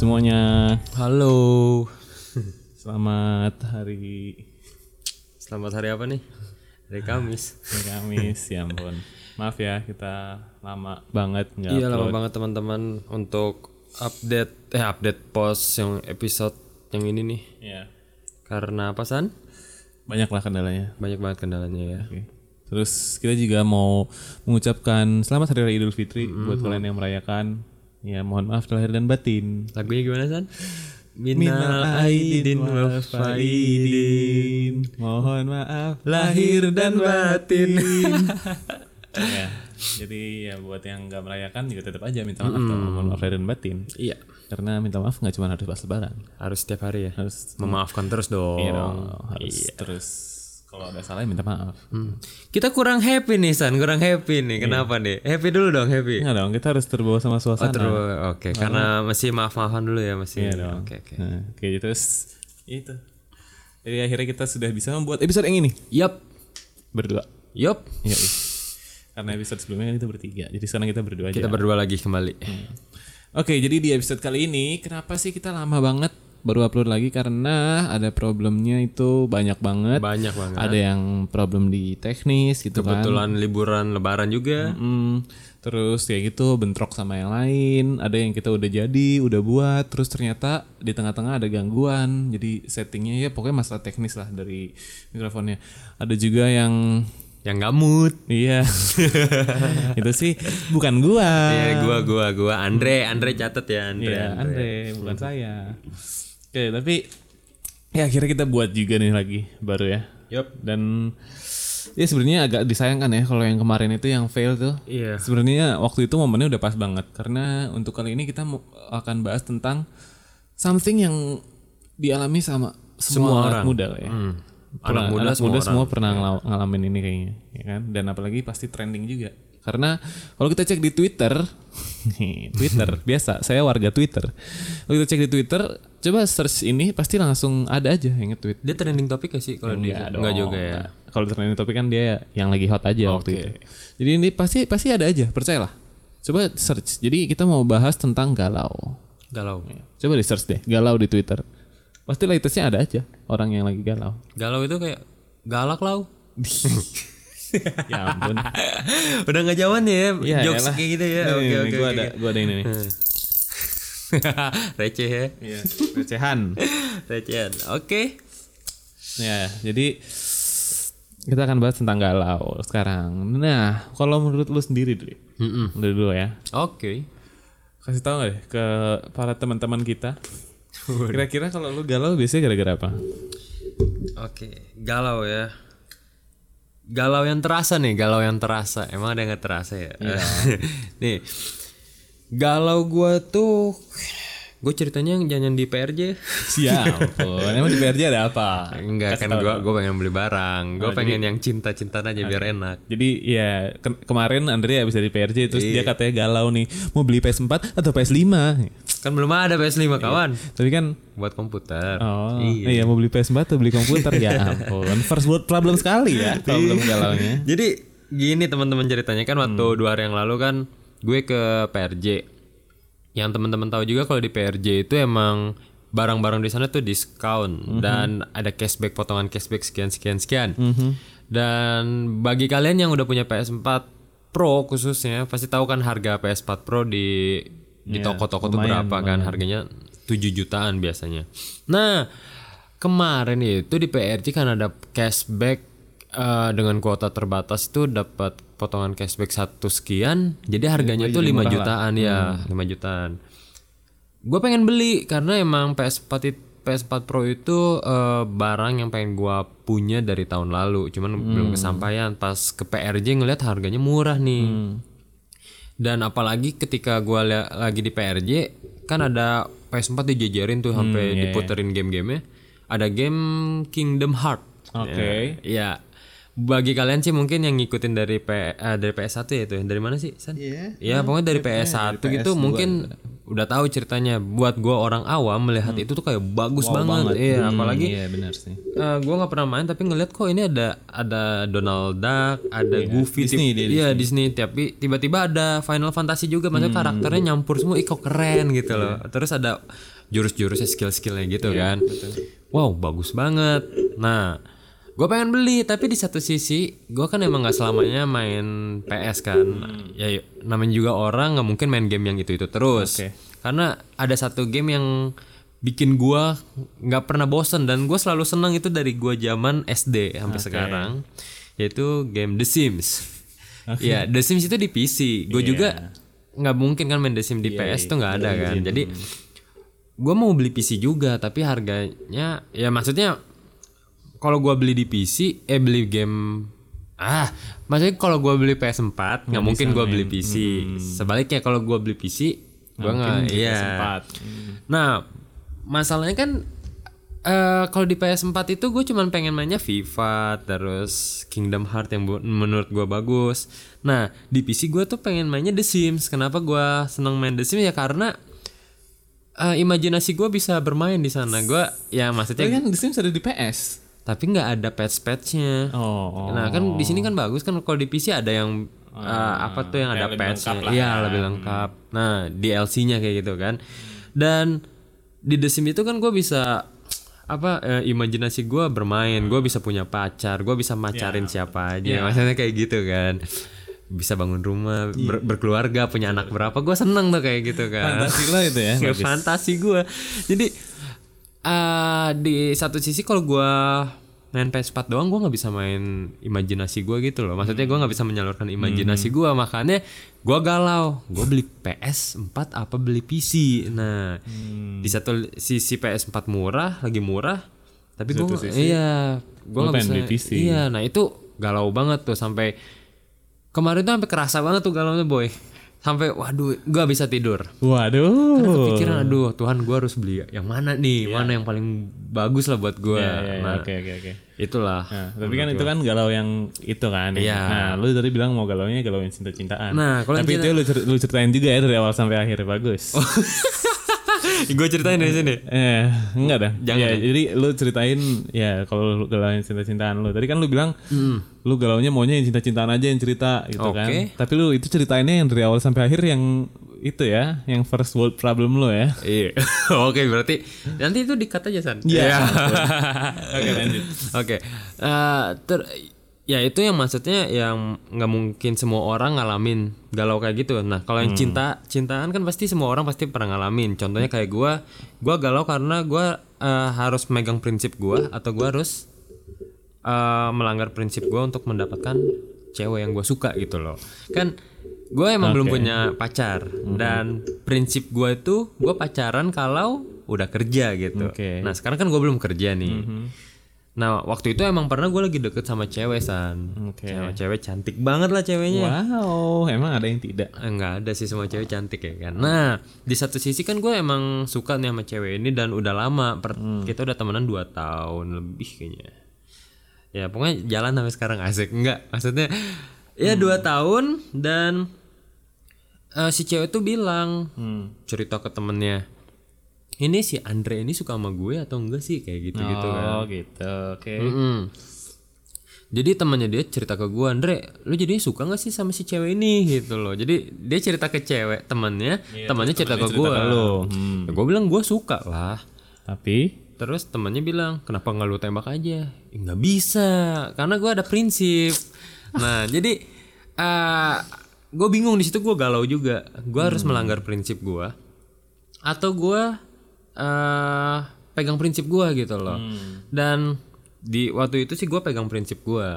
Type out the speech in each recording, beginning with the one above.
semuanya. Halo. Selamat hari Selamat hari apa nih? Hari Kamis. hari Kamis, ya ampun. Maaf ya, kita lama banget nggak Iya lama banget teman-teman untuk update eh update post yang episode yang ini nih. Iya. Karena apa San? Banyak lah kendalanya. Banyak banget kendalanya ya. Oke. Terus kita juga mau mengucapkan selamat hari raya Idul Fitri buat kalian yang merayakan. Ya mohon maaf lahir dan batin. Lagunya gimana San? Minal aidin wal faidin. Mohon maaf Lahir dan batin. ya. Jadi ya buat yang nggak merayakan juga tetap aja minta maaf kalau mohon maaf lahir dan batin. iya, Karena minta maaf nggak cuma harus pas lebaran. harus setiap hari ya. Harus Memaafkan terus dong. Iya dong, harus terus kalau ada salah minta maaf. Hmm. Kita kurang happy nih San, kurang happy nih. Kenapa nih? Happy dulu dong, happy. Enggak dong, kita harus terbawa sama Oh, suasana. terus oke, karena masih maaf-maafan dulu ya masih. Iya dong. Oke, oke. Nah, oke, terus itu. Jadi akhirnya kita sudah bisa membuat episode yang ini Yap. berdua. Yup. Iya. iya. Karena episode sebelumnya kan kita bertiga, jadi sekarang kita berdua aja. Kita berdua lagi kembali. Oke, jadi di episode kali ini kenapa sih kita lama banget baru upload lagi karena ada problemnya itu banyak banget. Banyak banget. Ada yang problem di teknis gitu kan. Kebetulan liburan lebaran juga. Hmm, terus kayak gitu bentrok sama yang lain. Ada yang kita udah jadi, udah buat, terus ternyata di tengah-tengah ada gangguan. Jadi settingnya ya pokoknya masalah teknis lah dari mikrofonnya. Ada juga yang Yang gamut. iya itu sih bukan gua. Iya, gua gua gua Andre, Andre catat ya Andre. Iya, Andre, bukan saya. Oke, tapi ya akhirnya kita buat juga nih lagi baru ya. Yup. Dan ya sebenarnya agak disayangkan ya kalau yang kemarin itu yang fail tuh. Iya. Sebenarnya waktu itu momennya udah pas banget karena untuk kali ini kita mau- akan bahas tentang something yang dialami sama semua, anak orang. muda lah ya. Hmm. Pernah- Anak muda semua semua pernah ngala- ngalamin ini kayaknya, ya kan? Dan apalagi pasti trending juga. Karena kalau kita cek di Twitter, Twitter biasa, saya warga Twitter. Kalau kita cek di Twitter, coba search ini pasti langsung ada aja yang nge-tweet. Dia trending topik gak sih kalau dia? Enggak juga ya. Nah, Kalau trending topik kan dia yang lagi hot aja waktu itu. Jadi ini pasti pasti ada aja, percayalah. Coba search. Jadi kita mau bahas tentang galau. Galau. Coba di search deh, galau di Twitter. Pasti latestnya ada aja orang yang lagi galau. Galau itu kayak galak lau. ya ampun. Udah nggak jaman ya, Ya, jokes elah. kayak gitu ya. Oke oke gua oke. ada gua ada ini nih. Receh ya. Iya, recehan. Recehan. Oke. Ya, jadi kita akan bahas tentang galau sekarang. Nah, kalau menurut lu sendiri dulu, Mm-mm. dulu, dulu ya, Oke. kasih tahu deh ke para teman-teman kita. Kira-kira kalau lu galau biasanya gara-gara apa? Oke, galau ya. Galau yang terasa nih, galau yang terasa. Emang ada yang nggak terasa ya? nih, galau gua tuh, gue ceritanya jangan di PRJ. Siap. Emang di PRJ ada apa? Enggak kan gua gua pengen beli barang. Gua pengen yang cinta-cintaan aja biar enak. Jadi ya ke- kemarin Andre habis dari PRJ terus dia katanya galau nih mau beli PS4 atau PS5. Kan belum ada PS5 kawan. Tapi kan Buat komputer. oh iya. mau beli PS4 atau beli komputer ya ampun. First world problem sekali ya problem galaunya. Jadi gini teman-teman ceritanya kan waktu dua hari yang lalu kan gue ke PRJ. Yang teman-teman tahu juga kalau di PRJ itu emang barang-barang di sana tuh diskon dan ada cashback potongan cashback sekian sekian sekian. Dan bagi kalian yang udah punya PS4 Pro khususnya pasti tahu kan harga PS4 Pro di di toko-toko tuh berapa kan harganya 7 jutaan biasanya. Nah, kemarin itu di PRJ kan ada cashback eh, dengan kuota terbatas itu dapat potongan cashback satu sekian jadi harganya tuh 5 jutaan ya 5 jutaan. Gue pengen beli karena emang PS4 it- PS4 Pro itu eh, barang yang pengen gua punya dari tahun lalu cuman belum kesampaian. Pas ke PRJ ngeliat harganya murah nih. Dan apalagi ketika gua lagi di PRJ kan ada PS4 dijajarin tuh sampai diputerin game-gamenya. Ada game Kingdom Heart Oke. Ya, bagi kalian sih mungkin yang ngikutin dari P, eh, dari PS1 ya itu dari mana sih San? Iya. Ya pokoknya dari PS1 gitu mungkin udah tahu ceritanya. Buat gua orang awam melihat itu tuh kayak bagus banget. Iya, apalagi Iya benar sih. eh, gua nggak pernah main tapi ngeliat kok ini ada ada Donald Duck, ada Goofy, Disney tip- dia, iya Disney. Tapi tiba-tiba ada Final Fantasy juga, maksudnya karakternya nyampur semua, ih kok keren gitu loh. Terus ada jurus-jurusnya skill-skillnya gitu kan. Wow, bagus banget. Nah, gue pengen beli tapi di satu sisi gue kan emang nggak selamanya main PS kan. Ya y- namanya juga orang nggak mungkin main game yang itu itu terus. Oke. karena ada satu game yang bikin gue nggak pernah bosen dan gue selalu senang itu dari gue zaman SD sampai sekarang yaitu game The Sims. Ya The Sims itu di PC gue juga nggak mungkin kan main The Sims di PS tuh nggak ada kan. Jadi gue mau beli PC juga tapi harganya ya maksudnya kalau gua beli di PC eh beli game ah maksudnya kalau gua beli PS4 nggak mungkin gua beli PC sebaliknya kalau gua beli PC gua nggak iya. Sempat. nah masalahnya kan eh kalau di PS4 itu gue cuman pengen mainnya FIFA terus Kingdom Heart yang menurut gua bagus. Nah di PC gua tuh pengen mainnya The Sims. Kenapa gua seneng main The Sims? Ya karena eh, imajinasi gua bisa bermain di sana. Gua ya maksudnya Tapi kan The Sims ada di PS. Tapi nggak ada patch-patchnya. Oh. Nah kan di sini kan bagus kan kalau di PC ada yang uh, apa tuh yang ada patchnya, iya kan. lebih lengkap. Nah DLC-nya kayak gitu kan. Dan di The Sims itu kan gue bisa apa eh, imajinasi gue bermain, gue bisa punya pacar, gue bisa macarin siapa aja, maksudnya kayak gitu kan. Bisa bangun rumah, ber- berkeluarga, punya anak berapa, gue seneng tuh kayak gitu kan. Fantasi lo itu ya. Fantasi gue jadi eh di satu sisi kalau gue main PS4 doang gue nggak bisa main imajinasi gue gitu loh. Maksudnya gue nggak bisa menyalurkan imajinasi gue makanya gue galau. Gue beli PS4 apa beli PC nah di satu sisi PS4 murah lagi murah tapi gue iya gue nggak bisa beli PC. iya nah itu galau banget tuh sampai kemarin tuh sampai kerasa banget tuh galaunya boy sampai waduh gue bisa tidur Waduh. karena kepikiran aduh Tuhan gue harus beli yang mana nih mana yang paling bagus lah buat gue Iya, iya, nah Oke oke oke. itulah Nah, tapi kan itu kan galau yang itu kan. ya. Iya. Nah, lu tadi bilang mau galaunya galau yang cinta-cintaan. Nah, kalau yang tapi itu lu, cer- lu ceritain juga ya dari awal sampai akhir bagus. gue ceritain dari sini Eh, enggak dah. Jangan ya, ya. jadi lu ceritain ya kalau lu galau yang cinta-cintaan lu. Tadi kan lu bilang lu galaunya maunya yang cinta-cintaan aja yang cerita gitu kan. Oke. Tapi lu itu ceritainnya yang dari awal sampai akhir yang itu ya, yang first world problem lu ya. iya oke berarti nanti itu dikat aja san Iya. Oke, lanjut. Oke, eh, ter ya itu yang maksudnya yang nggak mungkin semua orang ngalamin galau kayak gitu. Nah kalau yang cinta cintaan kan pasti semua orang pasti pernah ngalamin. Contohnya kayak gua, gua galau karena gua eh, harus megang prinsip gua atau gua harus eh, melanggar prinsip gua untuk mendapatkan cewek yang gua suka gitu loh. Kan gue emang belum punya pacar dan prinsip gua itu gua pacaran kalau udah kerja gitu. Oke. Nah sekarang kan gue belum kerja nih. Nah waktu itu emang pernah gue lagi deket sama cewek san. Oke. Sama cewek cantik banget lah ceweknya. Wow, emang ada yang tidak? Eh, Enggak ada sih semua cewek cantik ya kan. Nah di satu sisi kan gue emang suka nih sama cewek ini dan udah lama. Per- Kita udah temenan 2 tahun lebih kayaknya. Ya pokoknya jalan sampai sekarang asik. Enggak maksudnya ya dua tahun dan eh, si cewek tuh bilang cerita ke temennya. Ini si Andre ini suka sama gue atau enggak sih kayak gitu-gitu kan. Oh, gitu. Oke. Mm-mm. Jadi temannya dia cerita ke gue, Andre, lu jadi suka nggak sih sama si cewek ini gitu loh. Jadi dia cerita ke cewek temannya, temannya cerita ke gue. cerita ke lu. Hmm. gue bilang gue suka lah. Tapi Terus temannya bilang, kenapa nggak lu tembak aja? "Ya, nggak bisa, karena gue ada prinsip. Nah jadi gue bingung di situ gue galau juga. Gue harus melanggar prinsip gue, atau gue eh pegang prinsip gue gitu loh. Dan di waktu itu sih gue pegang prinsip gue,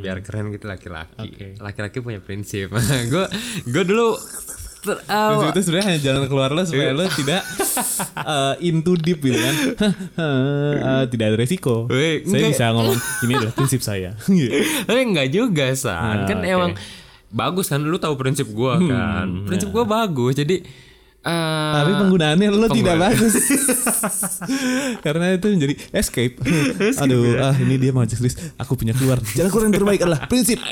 biar keren gitu laki-laki. Laki-laki punya prinsip. gue gue dulu ter- Prinsip itu sebenarnya hanya jalan keluar lo supaya lo tidak uh, into deep gitu kan. Uh, tidak ada resiko. Weh, saya enggak. bisa ngomong ini adalah prinsip saya. Gitu. Tapi enggak juga san Ah, kan oke. emang bagus kan lu tahu prinsip gua kan prinsip gua bagus jadi Eh, Tapi penggunaannya lo tidak bagus. Karena itu menjadi escape. Aduh, ah ini dia mau serius. Aku punya keluar. Jalan keluar yang terbaik adalah prinsip.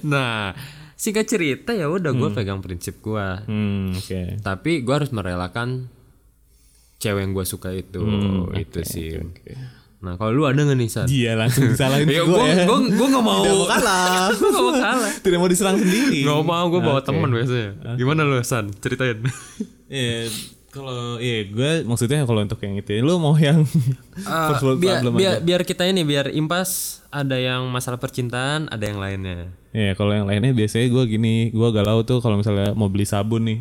nah, singkat cerita ya udah gue pegang prinsip gue. Hmm, oke. Tapi gue harus merelakan cewek yang gue suka itu, itu sih. Nah, kalau lu ada gak nih San? Dia langsung disalahin Ya, gue gue ya. gue gue gak mau. Tidak mau kalah. gue gak mau kalah. Tidak mau diserang sendiri. Gak mau gue bawa Oke. temen biasanya. Gimana lu San? Ceritain. Iya, kalau iya gue maksudnya kalau untuk yang itu lu mau yang Ah, first world biar, problem biar, aja. biar kita ini biar impas ada yang masalah percintaan, ada yang lainnya. Iya, kalau yang lainnya biasanya gue gini, gue galau tuh kalau misalnya mau beli sabun nih,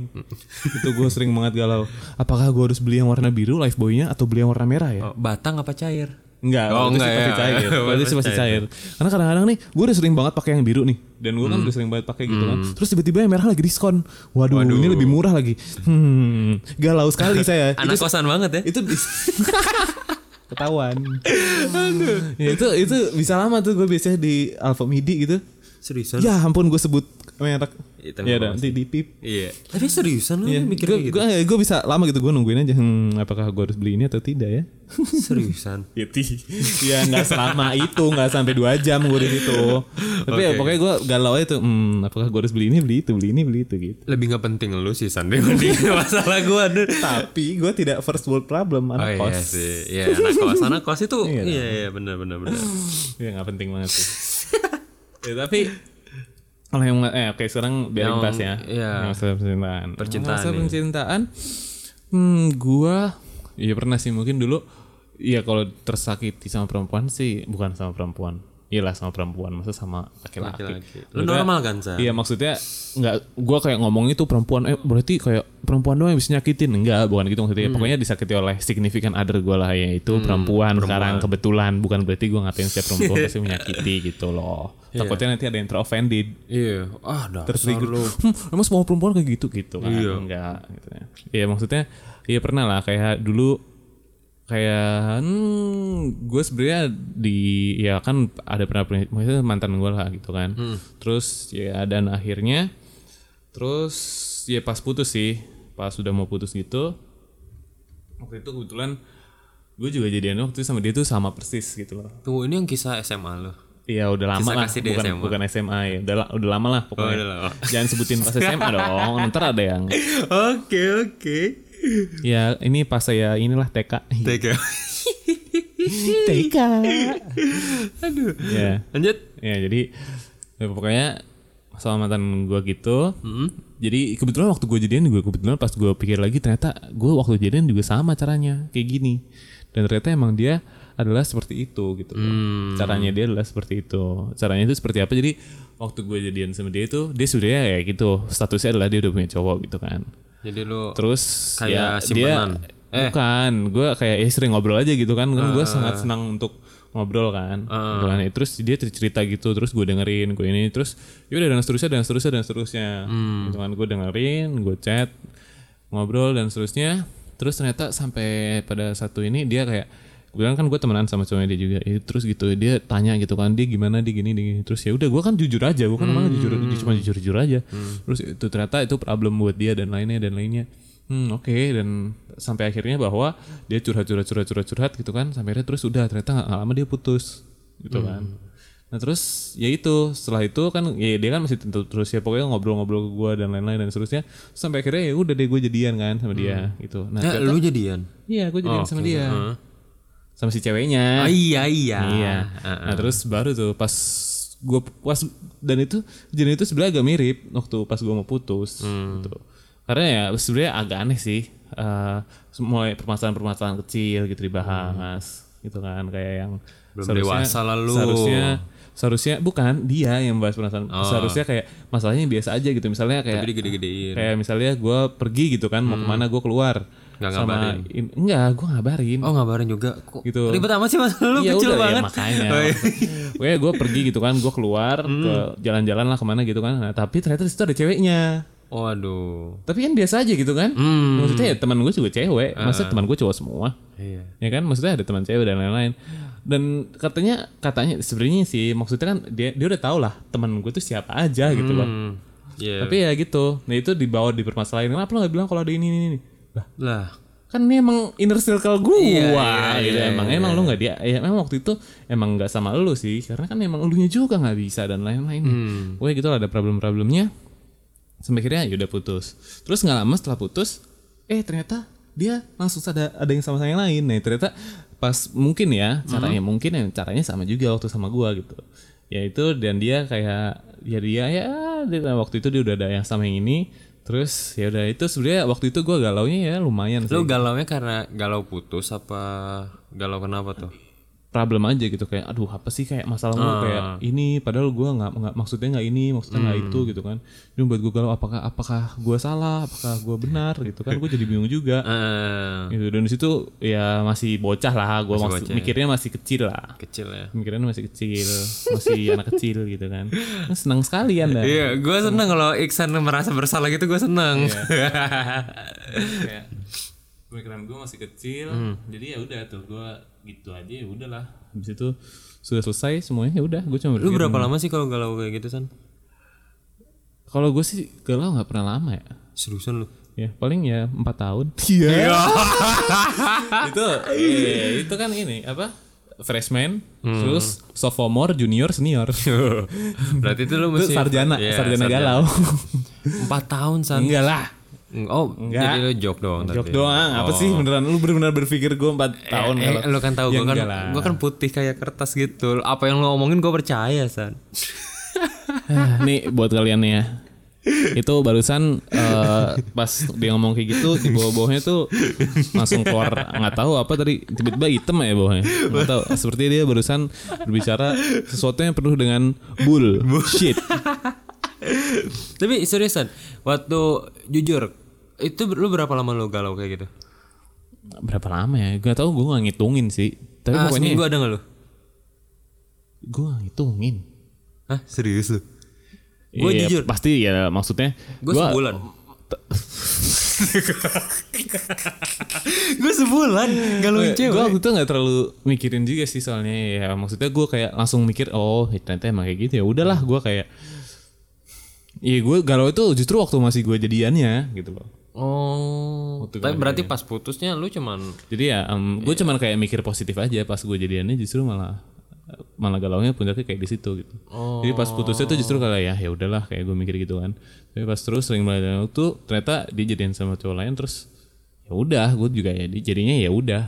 itu gue sering banget galau. Apakah gue harus beli yang warna biru Lifebuoy-nya atau beli yang warna merah ya? Oh, batang apa cair? Enggak, Oh, enggak pasti ya. cair. Berarti sih pasti cair. Karena kadang-kadang nih, gue udah sering banget pakai yang biru nih, dan gue Hmm. kan udah sering banget pakai gitu kan. Terus tiba-tiba yang merah lagi diskon. Waduh, ini lebih murah lagi. Hmm, galau sekali saya. Anak itu, kosan banget ya. itu ketahuan. ya, itu itu bisa lama tuh gue biasanya di Alfa Midi gitu. Seriusan? Ya ampun gue sebut merek. Iya, Ya nanti di pip. Iya. Tapi seriusan lu Iya, mikir gue kayak gitu? gue bisa lama gitu gue nungguin aja. Hmm, apakah gue harus beli ini atau tidak ya? Seriusan. ya, ya nggak selama itu, nggak sampai dua jam gue di situ. Tapi ya Oke. pokoknya gue galau aja tuh. Hmm, apakah gue harus beli ini, beli itu, beli ini, beli itu gitu. Lebih nggak penting lu sih San dibanding masalah gua aduh. Tapi gue tidak first world problem Oh anak iya kos. sih. Iya, anak kos. Anak kos itu Iya iya iya benar benar benar. Ya nggak penting banget sih. ya, tapi kalau yang eh oke sekarang biarin Yang- bahas ya. iya. Yang masalah percintaan. Percintaan Masalah percintaan. Hmm, gua iya pernah sih mungkin dulu Iya kalau tersakiti sama perempuan sih bukan sama perempuan. Iyalah sama perempuan, masa sama laki-laki. Lu normal kan, San? Iya maksudnya nggak gua kayak ngomong itu perempuan. Eh berarti kayak perempuan doang yang bisa nyakitin? Enggak bukan gitu maksudnya. Hmm. pokoknya disakiti oleh signifikan other gua lah yaitu perempuan, sekarang kebetulan. Bukan berarti gua ngatain setiap perempuan pasti menyakiti gitu loh. Takutnya nanti ada yang teroffended Iya. Ah, dah. tertrigger hmm, emang semua perempuan kayak gitu? Gitu kan. Iya. enggak gitu ya. Iya, maksudnya iya pernah lah. Kayak dulu kayak hmm, gue sebenarnya di ya kan ada pernah punya- maksudnya mantan gue lah gitu kan terus ya dan akhirnya terus ya pas putus sih pas sudah mau putus gitu waktu itu kebetulan gue juga jadian waktu itu sama dia tuh sama persis gitu loh Tunggu ini yang kisah SMA lu. Iya udah lama lah bukan SMA. bukan SMA ya udah udah lama lah pokoknya udah lama. jangan sebutin pas SMA dong ntar ada yang Oke, oke. Ya ini pas saya inilah TK Tega. TK Aduh. ya Lanjut. ya jadi ya, pokoknya sama mantan gue gitu Hmm. jadi kebetulan waktu gue jadian gue kebetulan pas gue pikir lagi ternyata gue waktu jadian juga sama caranya kayak gini dan ternyata emang dia adalah seperti itu gitu. Hmm. caranya dia adalah seperti itu caranya itu seperti apa jadi waktu gue jadian sama dia itu dia sudah ya gitu statusnya adalah dia udah punya cowok gitu kan Jadi lu terus Kayak ya simpenan. dia bukan gue kayak ya sering ngobrol aja gitu kan kan Ah. gue sangat senang untuk ngobrol kan Gitu kan. terus dia cerita gitu terus gue dengerin gue ini terus ya udah dan seterusnya dan seterusnya dan seterusnya Hmm. gitu kan gue dengerin gue chat ngobrol dan seterusnya terus ternyata sampai pada satu ini dia kayak kebetulan kan gue temenan sama cowoknya dia juga. Ya, terus gitu dia tanya gitu kan dia gimana? Dia gini dia gini. Terus ya udah gue kan jujur aja gue kan emang jujur cuma jujur jujur aja terus itu ternyata itu problem buat dia dan lainnya dan lainnya. Hmm oke dan sampai akhirnya bahwa dia curhat curhat curhat curhat curhat gitu kan sampai akhirnya terus udah ternyata nggak lama dia putus gitu kan. Nah terus ya itu setelah itu kan ya dia kan masih tentu terus ya pokoknya ngobrol-ngobrol ke gue dan lain-lain dan seterusnya. Terus sampai akhirnya ya udah deh gue jadian kan sama dia gitu. Nah Ya, lu jadian. iya gue jadian Oh, sama oke. dia. Sama si ceweknya Ah, iya iya. Iya. Nah terus baru tuh pas gue pas dan itu jenis itu sebenarnya agak mirip waktu pas gue mau putus Hmm. gitu. Karena ya sebenarnya agak aneh sih. eh mulai permasalahan-permasalahan kecil gitu dibahas gitu kan kayak yang Belum dewasa lah lu. Seharusnya seharusnya bukan dia yang bahas permasalahan. Seharusnya kayak masalahnya biasa aja gitu. Misalnya kayak Tapi digede-gedein. kayak misalnya gue pergi gitu kan mau ke mana gue keluar Hmm. Sama ngabarin. in- enggak gue ngabarin Oh ngabarin juga. Kok Gitu. ribet amat sih mas lu Iya kecil udah banget. ya makanya. Oh, iya. Gue pergi gitu kan, gue keluar ke jalan-jalan lah ke mana gitu kan. Nah, tapi ternyata di situ ada ceweknya. Waduh. Tapi kan biasa aja gitu kan. Hmm. Maksudnya ya teman gue juga cewek. Masa teman gue cowok semua? Iya. Ya kan maksudnya ada teman cewek dan lain-lain. Dan katanya katanya sebenarnya sih maksudnya kan dia dia udah tau lah teman gue tuh siapa aja gitu loh. Hmm. Iya. Tapi ya gitu. Nah itu dibawa di permasalahan. Kenapa lo gak bilang kalau ada ini ini ini? Lah, Lah, kan ini emang inner circle gue Iya, iya, gitu iya, emang emang lu nggak dia ya memang waktu itu emang nggak sama lu sih karena kan emang elunya juga nggak bisa dan lain-lain Hmm. gue gitu ada problem-problemnya sampai akhirnya ya udah putus terus nggak lama setelah putus eh ternyata dia langsung ada ada yang sama sama yang lain nah ternyata pas mungkin ya caranya. Mungkin ya caranya sama juga waktu sama gua gitu. Ya itu dan dia kayak ya dia ya dia- waktu itu dia udah ada yang sama yang ini. Terus ya udah itu sebenarnya waktu itu gua galaunya ya lumayan sih. lu galaunya karena galau putus apa galau kenapa tuh? Problem aja gitu kayak aduh apa sih kayak masalah Ah. lu kayak ini padahal gua nggak nggak maksudnya nggak ini maksudnya nggak Hmm. itu gitu kan ini buat gue galau apakah apakah gua salah apakah gua benar gitu kan gue jadi bingung juga Eh, gitu dan di situ ya masih bocah lah gua Masih maksud- bocah ya. mikirnya masih kecil lah kecil ya. mikirnya masih kecil masih anak kecil gitu kan Nah, senang sekali anda Iya, gue seneng kalau Iksan merasa bersalah gitu gue seneng. kayak pemikiran gue masih kecil Hmm. jadi ya udah tuh gue gitu aja ya udahlah. Habis itu sudah selesai semuanya ya udah gue cuma lu berapa lama sih kalau galau kayak gitu san? kalau gue sih galau nggak pernah lama ya. Seriusan lu? ya paling ya empat tahun. Iya. Itu iya, itu kan ini apa? Freshman Hmm. terus sophomore junior senior. Berarti itu lu masih sarjana Iya, sarjana. galau. Empat tahun san. enggak lah Oh, Enggak. jadi lu jok doang tadi. jok doang apa sih beneran lu bener-bener berfikir gue empat tahun Eh, galau? lu kan tahu Ya gue kan enggak lah. gue kan putih kayak kertas gitu. Apa yang lu omongin gue percaya san. Ah, nih buat kalian nih ya itu barusan eh, pas dia ngomong kayak gitu di bawah-bawahnya tuh langsung keluar nggak tahu apa tadi tiba-tiba hitam ya bawahnya nggak tahu seperti dia barusan berbicara sesuatu yang penuh dengan bull shit Tapi seriusan, waktu jujur itu lu berapa lama lu galau kayak gitu? berapa lama ya gak tahu gue nggak ngitungin sih tapi Ah, pokoknya seminggu ada nggak lu? gue nggak ngitungin Hah serius lu? Gue Iya, jujur, pasti ya maksudnya gue gua- sebulan. gue sebulan galauin gue cewek. waktu itu nggak terlalu mikirin juga sih soalnya ya maksudnya gue kayak langsung mikir oh ya ternyata emang kayak gitu ya udahlah gue kayak Iya gue galau itu justru waktu masih gue jadiannya gitu loh. Oh, Waktu tapi berarti pas putusnya lu cuman Jadi ya gue cuman kayak mikir positif aja pas gue jadiannya justru malah malah galaunya puncaknya kayak di situ gitu. Jadi pas putusnya tuh justru kayak ya ya udahlah kayak gue mikir gitu kan. Tapi pas terus sering belajar waktu ternyata dia jadian sama cowok lain terus ya udah gue juga ya di- jadinya ya udah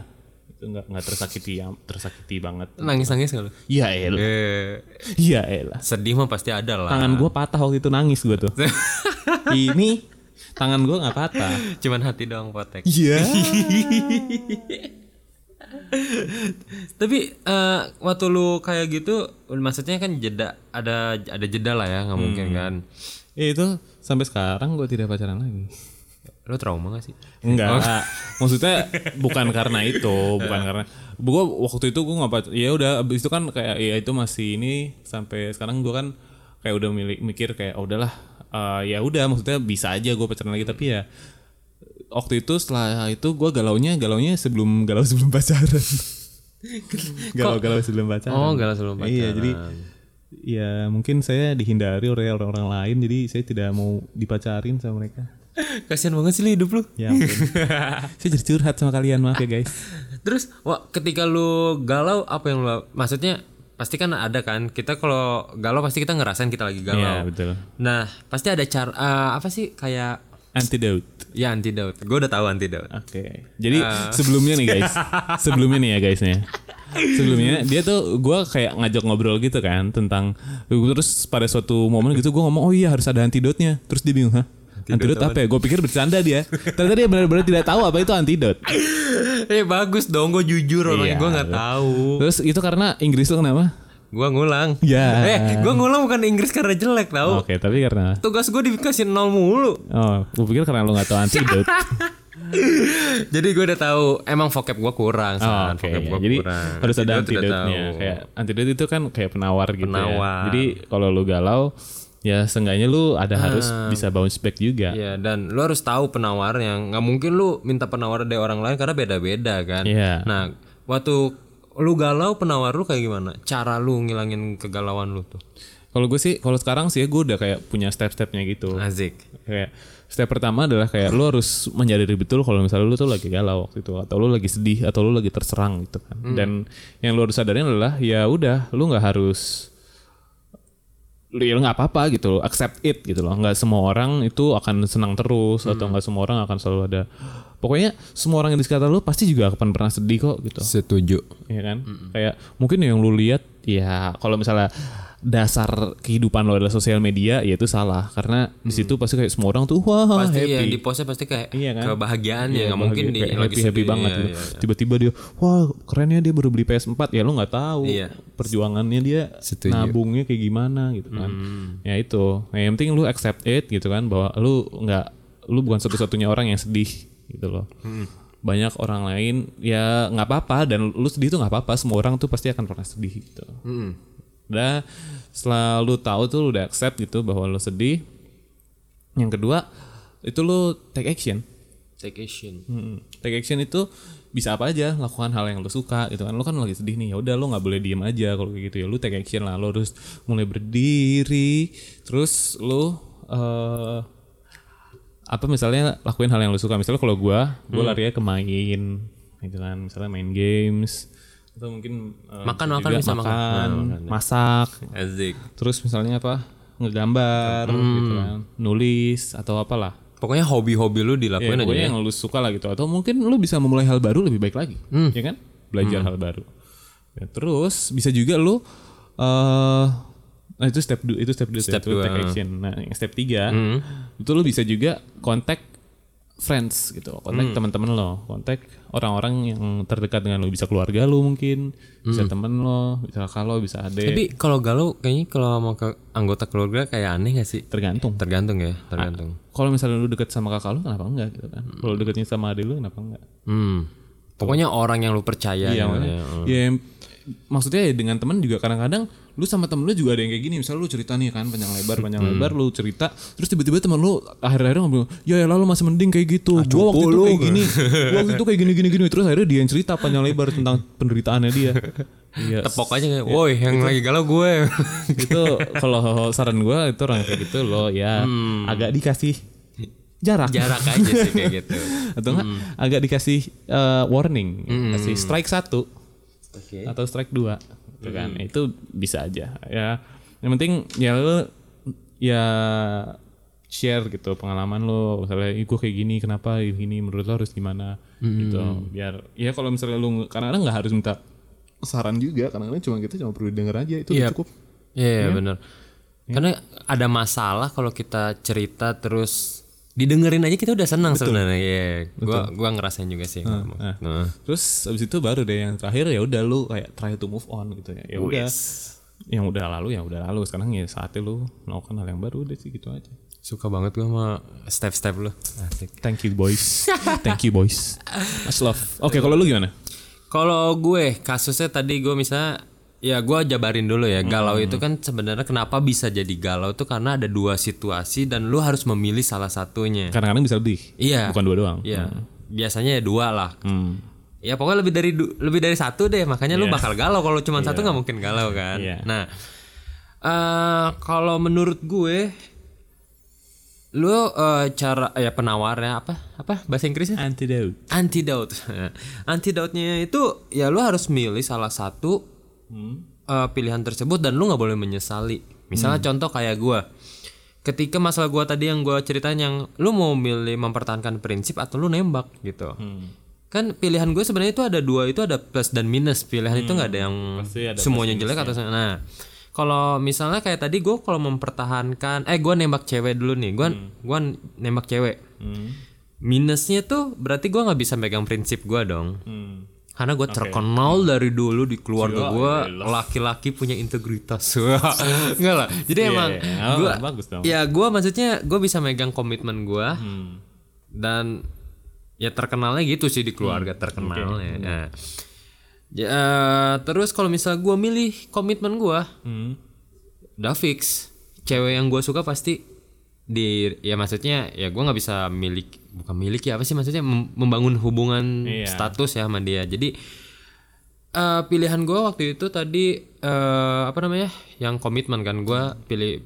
itu nggak nggak tersakiti ya tersakiti banget. nangis-nangis gak lu? Iya elah. Eh, Iya elah. sedih mah pasti ada lah. Tangan gue patah waktu itu nangis gue tuh. Ini tangan gue nggak patah. Cuman hati doang potek. Iya. Tapi eh, waktu lu kayak gitu, maksudnya kan jeda ada ada jeda lah ya, nggak mungkin kan? Ya itu sampai sekarang gue tidak pacaran lagi. Lu trauma gak sih? Enggak, maksudnya bukan karena itu, bukan karena gue waktu itu gue nggak pacar. Ya udah, abis itu kan kayak ya itu masih ini sampai sekarang gue kan kayak udah milik mikir kayak oh, udahlah, eh, ya udah maksudnya bisa aja gue pacaran lagi tapi ya waktu itu setelah itu gue galaunya galaunya sebelum galau sebelum pacaran. Galau-galau sebelum pacaran. Oh, galau sebelum Iya, pacaran. jadi ya mungkin saya dihindari oleh orang-orang lain jadi saya tidak mau dipacarin sama mereka. Kasian banget sih lu hidup lu. Ya saya jadi curhat sama kalian maaf ya guys. Terus, wah, ketika lu galau apa yang lu maksudnya pasti kan ada kan kita kalau galau pasti kita ngerasain kita lagi galau. Iya betul. Nah, pasti ada cara eh, apa sih kayak Antidote. ya antidote. Gue udah tahu antidote. Oke. Jadi Ah. sebelumnya nih guys, sebelumnya nih ya guysnya. Sebelumnya dia tuh gue kayak ngajak ngobrol gitu kan tentang terus pada suatu momen gitu gue ngomong oh iya harus ada antidotnya. Terus dia bingung hah? Antidot apa ya? Gue pikir bercanda dia. Ternyata dia benar-benar tidak tahu apa itu antidot. Eh bagus dong, gue jujur orangnya gue nggak tahu. Terus itu karena Inggris lu kenapa? Gue ngulang. Ya. Eh, gue ngulang bukan Inggris karena jelek tau. Oke, tapi karena Tugas gue dikasih nol mulu. oh, gue pikir karena lu gak tahu antidot. Jadi gue udah tahu emang vocab gue kurang. Oh. Oke, Vocab ya. jadi kurang. harus ada Antidot antidotnya. Kayak antidot itu kan kayak penawar gitu Penawar. ya. Jadi kalau lu galau, ya seenggaknya lu ada harus Ah. bisa bounce back juga. Iya dan lu harus tahu penawarnya. Nggak mungkin lu minta penawar dari orang lain karena beda-beda kan. Iya. Nah waktu lu galau penawar lu kayak gimana? Cara lu ngilangin kegalauan lu tuh? Kalau gue sih, kalau sekarang sih gue udah kayak punya step-stepnya gitu. Asik. Kayak step pertama adalah kayak lu harus menyadari betul kalau misalnya lu tuh lagi galau waktu itu atau lu lagi sedih atau lu lagi terserang gitu kan. Dan yang lu harus sadarin adalah ya udah lu nggak harus ya nggak apa-apa gitu loh, accept it gitu loh. Nggak semua orang itu akan senang terus atau nggak semua orang akan selalu ada. Pokoknya semua orang yang di sekitar lu pasti juga akan pernah sedih kok gitu Setuju. ya kan kayak mungkin yang lu lihat ya kalau misalnya dasar kehidupan lo adalah sosial media ya itu salah karena di situ pasti kayak semua orang tuh wah Pasti happy ya di postnya pasti kayak Iya kan? kebahagiaan Iya, ya, nggak mungkin di kayak lagi happy happy banget Iya, gitu. iya, iya. tiba-tiba dia wah kerennya dia baru beli PS4 ya lu nggak tahu Iya. perjuangannya dia Setuju. Hmm. nabungnya kayak gimana gitu kan ya itu nah, yang penting lu accept it gitu kan bahwa lu nggak lu bukan satu-satunya orang yang sedih gitu loh Hmm. banyak orang lain ya nggak apa-apa dan lu sedih tuh nggak apa-apa semua orang tuh pasti akan pernah sedih gitu udah setelah lu tahu tuh lu udah accept gitu bahwa lu sedih. Yang kedua itu lu take action. Take action. Hmm, take action itu bisa apa aja lakukan hal yang lu suka gitu kan. Lu kan lagi sedih nih ya udah lu nggak boleh diem aja kalau kayak gitu ya. Lu take action lah lu harus mulai berdiri terus lu eh apa misalnya lakuin hal yang lu suka. Misalnya kalau gua gua larinya ke main gitu kan. Misalnya main games atau mungkin eh, Makan, bisa makan juga bisa makan. makan, Nah, makan, ya. masak. Asik. terus misalnya apa? Ngegambar gitu kan. Nulis atau apalah. Pokoknya hobi-hobi lu ya, dilakuin aja pokoknya ya. yang lu suka lah gitu. Atau mungkin lu bisa memulai hal baru lebih baik lagi. Ya kan? Belajar hal baru. Ya, terus bisa juga lu eh nah itu step itu step dua Step itu dua. take action. Nah yang step tiga itu lu bisa juga kontak friends gitu. Kontak teman-teman lo. Kontak orang-orang yang terdekat dengan lo. Bisa keluarga lo mungkin. Bisa temen lo. Bisa kalau bisa adik. Tapi kalau galau kayaknya kalau mau ke anggota keluarga kayak aneh gak sih? tergantung. Tergantung ya, tergantung. kalau misalnya lu deket sama kakak lu kenapa enggak gitu kan? Kalau deketnya sama adik lu kenapa enggak? Hmm. Pokoknya orang yang lu percaya Iya, gitu ya. ya em- maksudnya ya dengan teman juga kadang-kadang lu sama temen lu juga ada yang kayak gini. Misalnya lu cerita nih kan panjang lebar panjang Hmm. lebar lu cerita terus tiba-tiba temen lu akhir-akhir ngomong ya ya lalu masih mending kayak gitu. Ah, gua waktu itu kayak gini gua waktu itu kayak gini gini gini. Terus akhirnya dia yang cerita panjang lebar tentang penderitaannya dia. Iya. Tepok aja kayak, woi yang lagi galau gue. itu kalau saran gua itu orang kayak gitu lo ya. Agak dikasih jarak. Hmm. Jarak aja sih kayak gitu. atau enggak agak dikasih eh, warning. Kasih strike satu Oke. atau strike dua gitu kan. Itu bisa aja. Ya yang penting ya lo ya share gitu pengalaman lo misalnya gue kayak gini kenapa gini? Menurut lo harus gimana? Gitu. Biar ya kalau misalnya lo karena nggak harus minta saran juga. Karena cuma kita cuma perlu denger aja. Itu udah Iya. cukup Iya. yeah, bener. Karena ada masalah kalau kita cerita terus didengerin aja kita udah senang sebenarnya. Iya. Gua gua ngerasain juga sih. nah. Nah. terus abis itu baru deh yang terakhir ya udah lu kayak try to move on gitu ya ya udah yang udah lalu ya udah lalu sekarang ya saatnya lu melakukan hal yang baru udah sih gitu aja Suka banget gua sama step-step lu. Asik. Thank you boys. Thank you boys. Much love. Oke, kalau lu gimana? Kalau gue kasusnya tadi gue misalnya ya gue jabarin dulu ya galau itu kan sebenarnya kenapa bisa jadi galau tuh karena ada dua situasi dan lu harus memilih salah satunya. Kadang-kadang bisa lebih. Iya. Bukan dua doang. Iya. Biasanya ya dua lah. Hmm. Ya pokoknya lebih dari lebih dari satu deh makanya lu bakal galau kalau cuma satu nggak mungkin galau kan. Iya. Nah eh kalau menurut gue lu eh, cara ya penawarnya apa apa bahasa Inggrisnya Antidote. antidote. Antidote-nya itu ya lu harus milih salah satu eh, pilihan tersebut dan lu nggak boleh menyesali. Misalnya contoh kayak gua. Ketika masalah gua tadi yang gua ceritain yang lu mau milih mempertahankan prinsip atau lu nembak gitu. Kan pilihan gue sebenarnya itu ada dua itu ada plus dan minus. Pilihan itu nggak ada yang ada semuanya jelek atau nah kalau misalnya kayak tadi gue kalau mempertahankan eh gua nembak cewek dulu nih gua gua nembak cewek Hmm. minusnya tuh berarti gua nggak bisa megang prinsip gua dong Hmm. Karena gue terkenal dari dulu di keluarga gua laki-laki punya integritas. Enggak lah. Jadi Iya, emang iya. Oh, dong. ya gua maksudnya gue bisa megang komitmen gua Hmm. dan ya terkenalnya gitu sih di keluarga terkenalnya Nah, ya, eh, terus kalau misal gua milih komitmen gua Hmm. udah fix cewek yang gue suka pasti di ya maksudnya ya gue nggak bisa milik bukan milik ya apa sih maksudnya mem- membangun hubungan Iya. status ya sama dia jadi Eh, pilihan gue waktu itu tadi eh apa namanya yang komitmen kan gue pilih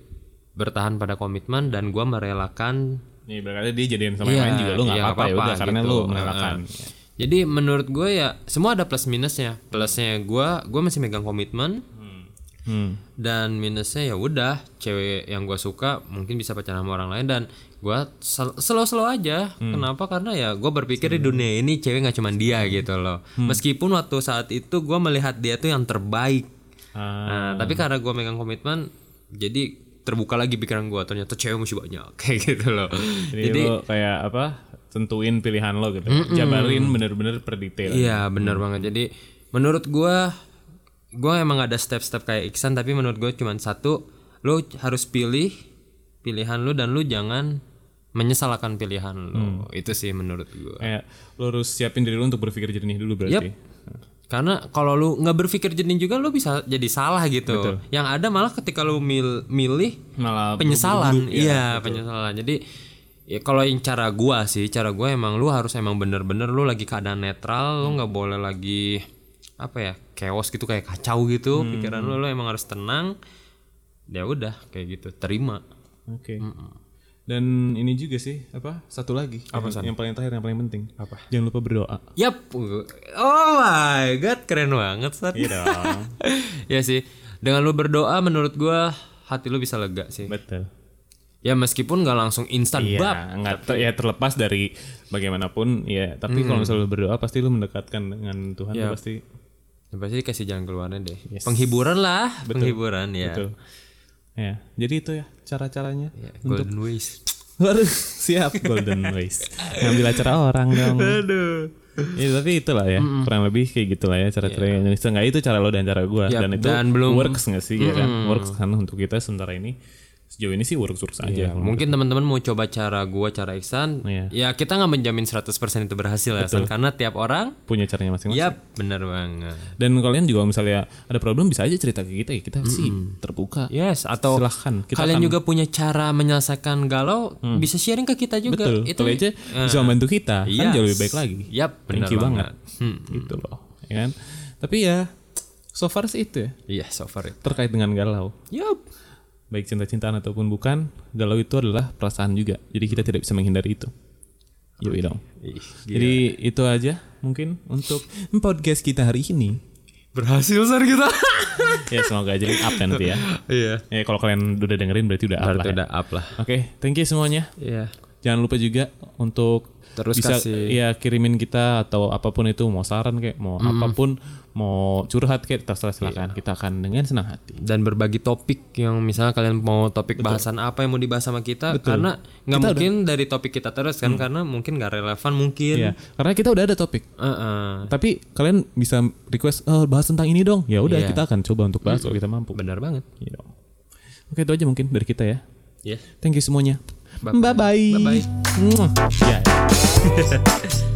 bertahan pada komitmen dan gue merelakan Nih berarti dia jadian sama Iya, yang lain juga lu nggak iya, apa-apa ya udah karena gitu. lu merelakan. jadi menurut gue ya semua ada plus minusnya plusnya gue gue masih megang komitmen Hmm. Dan minusnya ya udah cewek yang gue suka mungkin bisa pacaran sama orang lain dan gue slow slow aja. Kenapa? Karena ya gue berpikir di dunia ini cewek nggak cuma dia gitu loh. Meskipun waktu saat itu gue melihat dia tuh yang terbaik. Ah, nah tapi karena gue megang komitmen jadi terbuka lagi pikiran gue ternyata cewek masih banyak kayak gitu loh. Jadi, lu kayak apa? Tentuin pilihan lo gitu. Jabarin bener-bener per detail. Iya benar banget. Jadi menurut gua gua emang ada step-step kayak Iksan tapi menurut gue cuman satu lu harus pilih pilihan lu dan lu jangan menyesalkan pilihan lu. Itu sih menurut gua. Kayak lu harus siapin diri lu untuk berpikir jernih dulu berarti. Karena kalau lu nggak berpikir jernih juga lu bisa jadi salah gitu. Yang ada malah ketika lu mil- milih Malah penyesalan iya penyesalan jadi ya kalau yang cara gua sih cara gua emang lu harus emang bener-bener lu lagi keadaan netral lu nggak boleh lagi apa ya chaos gitu kayak kacau gitu pikiran lu lu emang harus tenang ya udah kayak gitu terima Oke. Dan ini juga sih apa? Satu lagi. Apa yang, yang paling terakhir yang paling penting. Apa? Jangan lupa berdoa. yap oh my god keren banget Sat. Iya dong. ya sih dengan lu berdoa menurut gua hati lu bisa lega sih Betul. ya meskipun nggak langsung instan Iya, bab nggak ter- ya terlepas dari bagaimanapun ya. Tapi kalau misalnya lu berdoa pasti lu mendekatkan dengan Tuhan pasti pasti dikasih jalan keluarnya deh penghiburan lah penghiburan ya betul. Ya, jadi itu ya cara-caranya. Ya, Golden Ways. Waduh, siap Golden Ways. Ngambil acara orang dong. Aduh. Ya, tapi itulah ya, kurang lebih kayak gitulah ya cara-cara Indonesia. Nggak itu cara lo dan cara gua Yap, dan itu dan belum- works nggak sih ya kan? Works kan untuk kita sementara ini. Sejauh ini sih works works aja. Ya, mungkin teman-teman mau coba cara gua, cara Iksan. Iya. Ya kita nggak menjamin 100% itu berhasil ya, San. karena tiap orang Punya caranya masing-masing. Yap, bener banget. Dan kalian juga misalnya ada problem bisa aja cerita ke kita ya. Kita sih terbuka. Yes, atau Silahkan. Kita kalian akan- juga punya cara menyelesaikan galau, bisa sharing ke kita juga. betul. Itu Kalau aja bisa membantu kita kan Yes. jauh lebih baik lagi. Yap, you banget. banget. Hmm. Gitu loh. Ya kan? Tapi ya so far sih itu ya Iya, so far itu. terkait dengan galau. Yup. Baik cinta-cintaan ataupun bukan, galau itu adalah perasaan juga. Jadi kita tidak bisa menghindari itu. Yoi dong. Ih, Jadi itu aja mungkin untuk podcast kita hari ini. berhasil San kita. Ya semoga aja up ya nanti ya. Iya. Ya kalau kalian udah dengerin berarti udah up lah. Berarti ya. udah up lah. Oke, thank you semuanya. Iya. Jangan lupa juga untuk Terus bisa kasih- ya kirimin kita atau apa pun itu mau saran kayak mau apa pun mau curhat kayak terserah silakan kita akan dengan senang hati. dan berbagi topik yang misalnya kalian mau topik bahasan apa yang mau dibahas sama kita karena nggak mungkin dari topik kita terus kan karena mungkin nggak relevan mungkin Ya, karena kita udah ada topik. Heeh. Tapi kalian bisa request oh, bahas tentang ini dong. Ya udah Iya. kita akan coba untuk bahas kalau kita mampu. benar banget Iya dong. Oke itu aja mungkin dari kita ya. ya Thank you semuanya. Bye bye. Ya. Yeah.